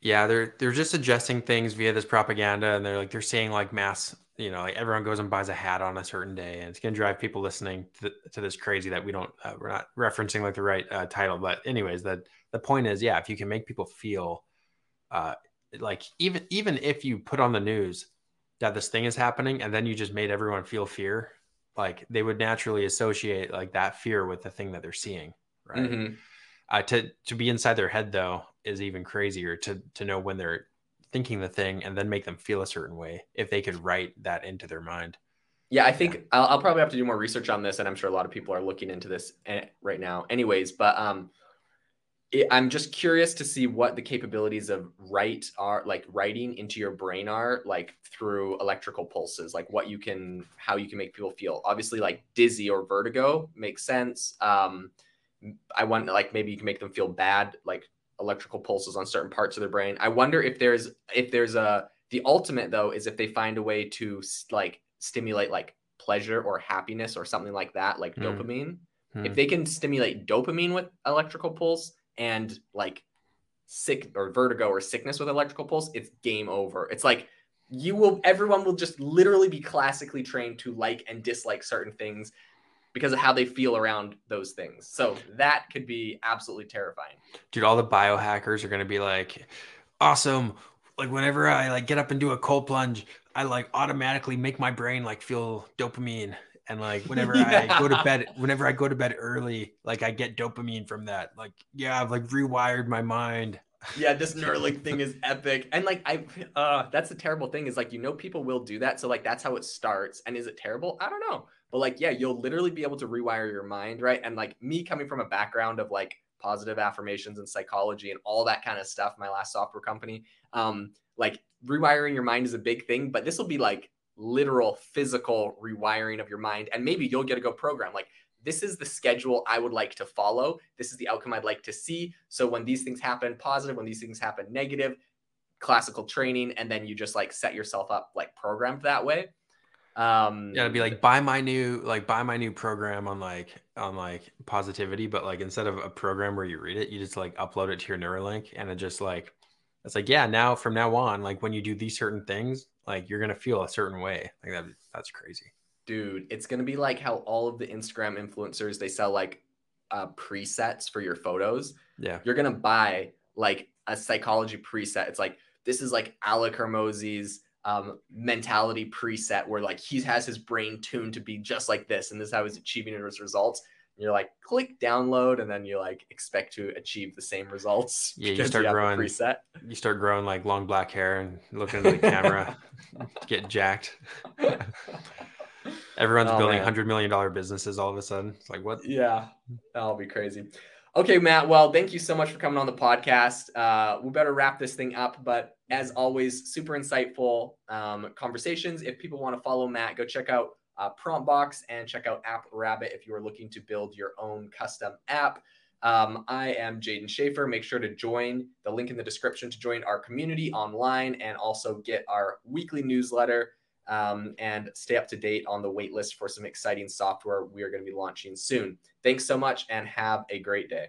yeah, they're they're just suggesting things via this propaganda, and they're like they're saying like mass, you know, like everyone goes and buys a hat on a certain day, and it's gonna drive people listening to, to this crazy that we don't uh, we're not referencing like the right uh, title, but anyways, that the point is, yeah, if you can make people feel, uh, like even even if you put on the news that this thing is happening, and then you just made everyone feel fear, like they would naturally associate like that fear with the thing that they're seeing, right? Mm-hmm. Uh, to to be inside their head though is even crazier. To to know when they're thinking the thing and then make them feel a certain way if they could write that into their mind. Yeah, I think yeah. I'll, I'll, probably have to do more research on this, and I'm sure a lot of people are looking into this eh, right now. Anyways, but um, it, I'm just curious to see what the capabilities of write are like writing into your brain are like through electrical pulses, like what you can, how you can make people feel. Obviously, like dizzy or vertigo makes sense. Um, I want like maybe you can make them feel bad, like electrical pulses on certain parts of their brain. I wonder if there's if there's a the ultimate though is if they find a way to like stimulate like pleasure or happiness or something like that, like mm. dopamine. Mm. If they can stimulate dopamine with electrical pulse and like sick or vertigo or sickness with electrical pulse, it's game over. It's like you will everyone will just literally be classically trained to like and dislike certain things because of how they feel around those things. So that could be absolutely terrifying. Dude, all the biohackers are going to be like, awesome. Like whenever I like get up and do a cold plunge, I like automatically make my brain like feel dopamine and like whenever yeah. I go to bed, whenever I go to bed early, like I get dopamine from that. Like, yeah, I've like rewired my mind. Yeah, this Neuralink thing is epic. And like I uh that's the terrible thing is like you know people will do that. So like that's how it starts. And is it terrible? I don't know. But like, yeah, you'll literally be able to rewire your mind, right? And like me coming from a background of like positive affirmations and psychology and all that kind of stuff, my last software company, um, like rewiring your mind is a big thing, but this will be like literal physical rewiring of your mind. And maybe you'll get a go program. Like this is the schedule I would like to follow. This is the outcome I'd like to see. So when these things happen positive, when these things happen negative, classical training, and then you just like set yourself up like programmed that way. Um, yeah, it'd be like buy my new like buy my new program on like on like positivity, but like instead of a program where you read it, you just like upload it to your Neuralink, and it just like it's like yeah, now from now on, like when you do these certain things, like you're gonna feel a certain way. Like that that's crazy, dude. It's gonna be like how all of the Instagram influencers they sell like uh, presets for your photos. Yeah, you're gonna buy like a psychology preset. It's like this is like Alex Hormozi's um, mentality preset where like he has his brain tuned to be just like this and this is how he's achieving his results. And you're like click download and then you like expect to achieve the same results yeah you start you growing. preset. You start growing like long black hair and looking into the camera get jacked. Everyone's oh, building man. 100 million dollar businesses all of a sudden. It's like what? Yeah that'll be crazy Okay, Matt. Well, thank you so much for coming on the podcast. Uh, we better wrap this thing up, but as always, super insightful um, conversations. If people want to follow Matt, go check out uh, Promptbox and check out App Rabbit if you are looking to build your own custom app. Um, I am Jaeden Schafer. Make sure to join the link in the description to join our community online and also get our weekly newsletter um, and stay up to date on the waitlist for some exciting software we are going to be launching soon. Thanks so much and have a great day.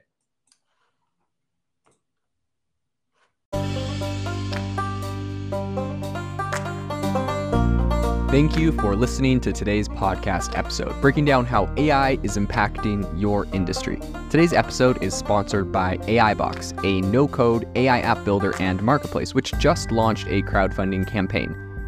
Thank you for listening to today's podcast episode, breaking down how AI is impacting your industry. Today's episode is sponsored by AIbox, a no code AI app builder and marketplace, which just launched a crowdfunding campaign.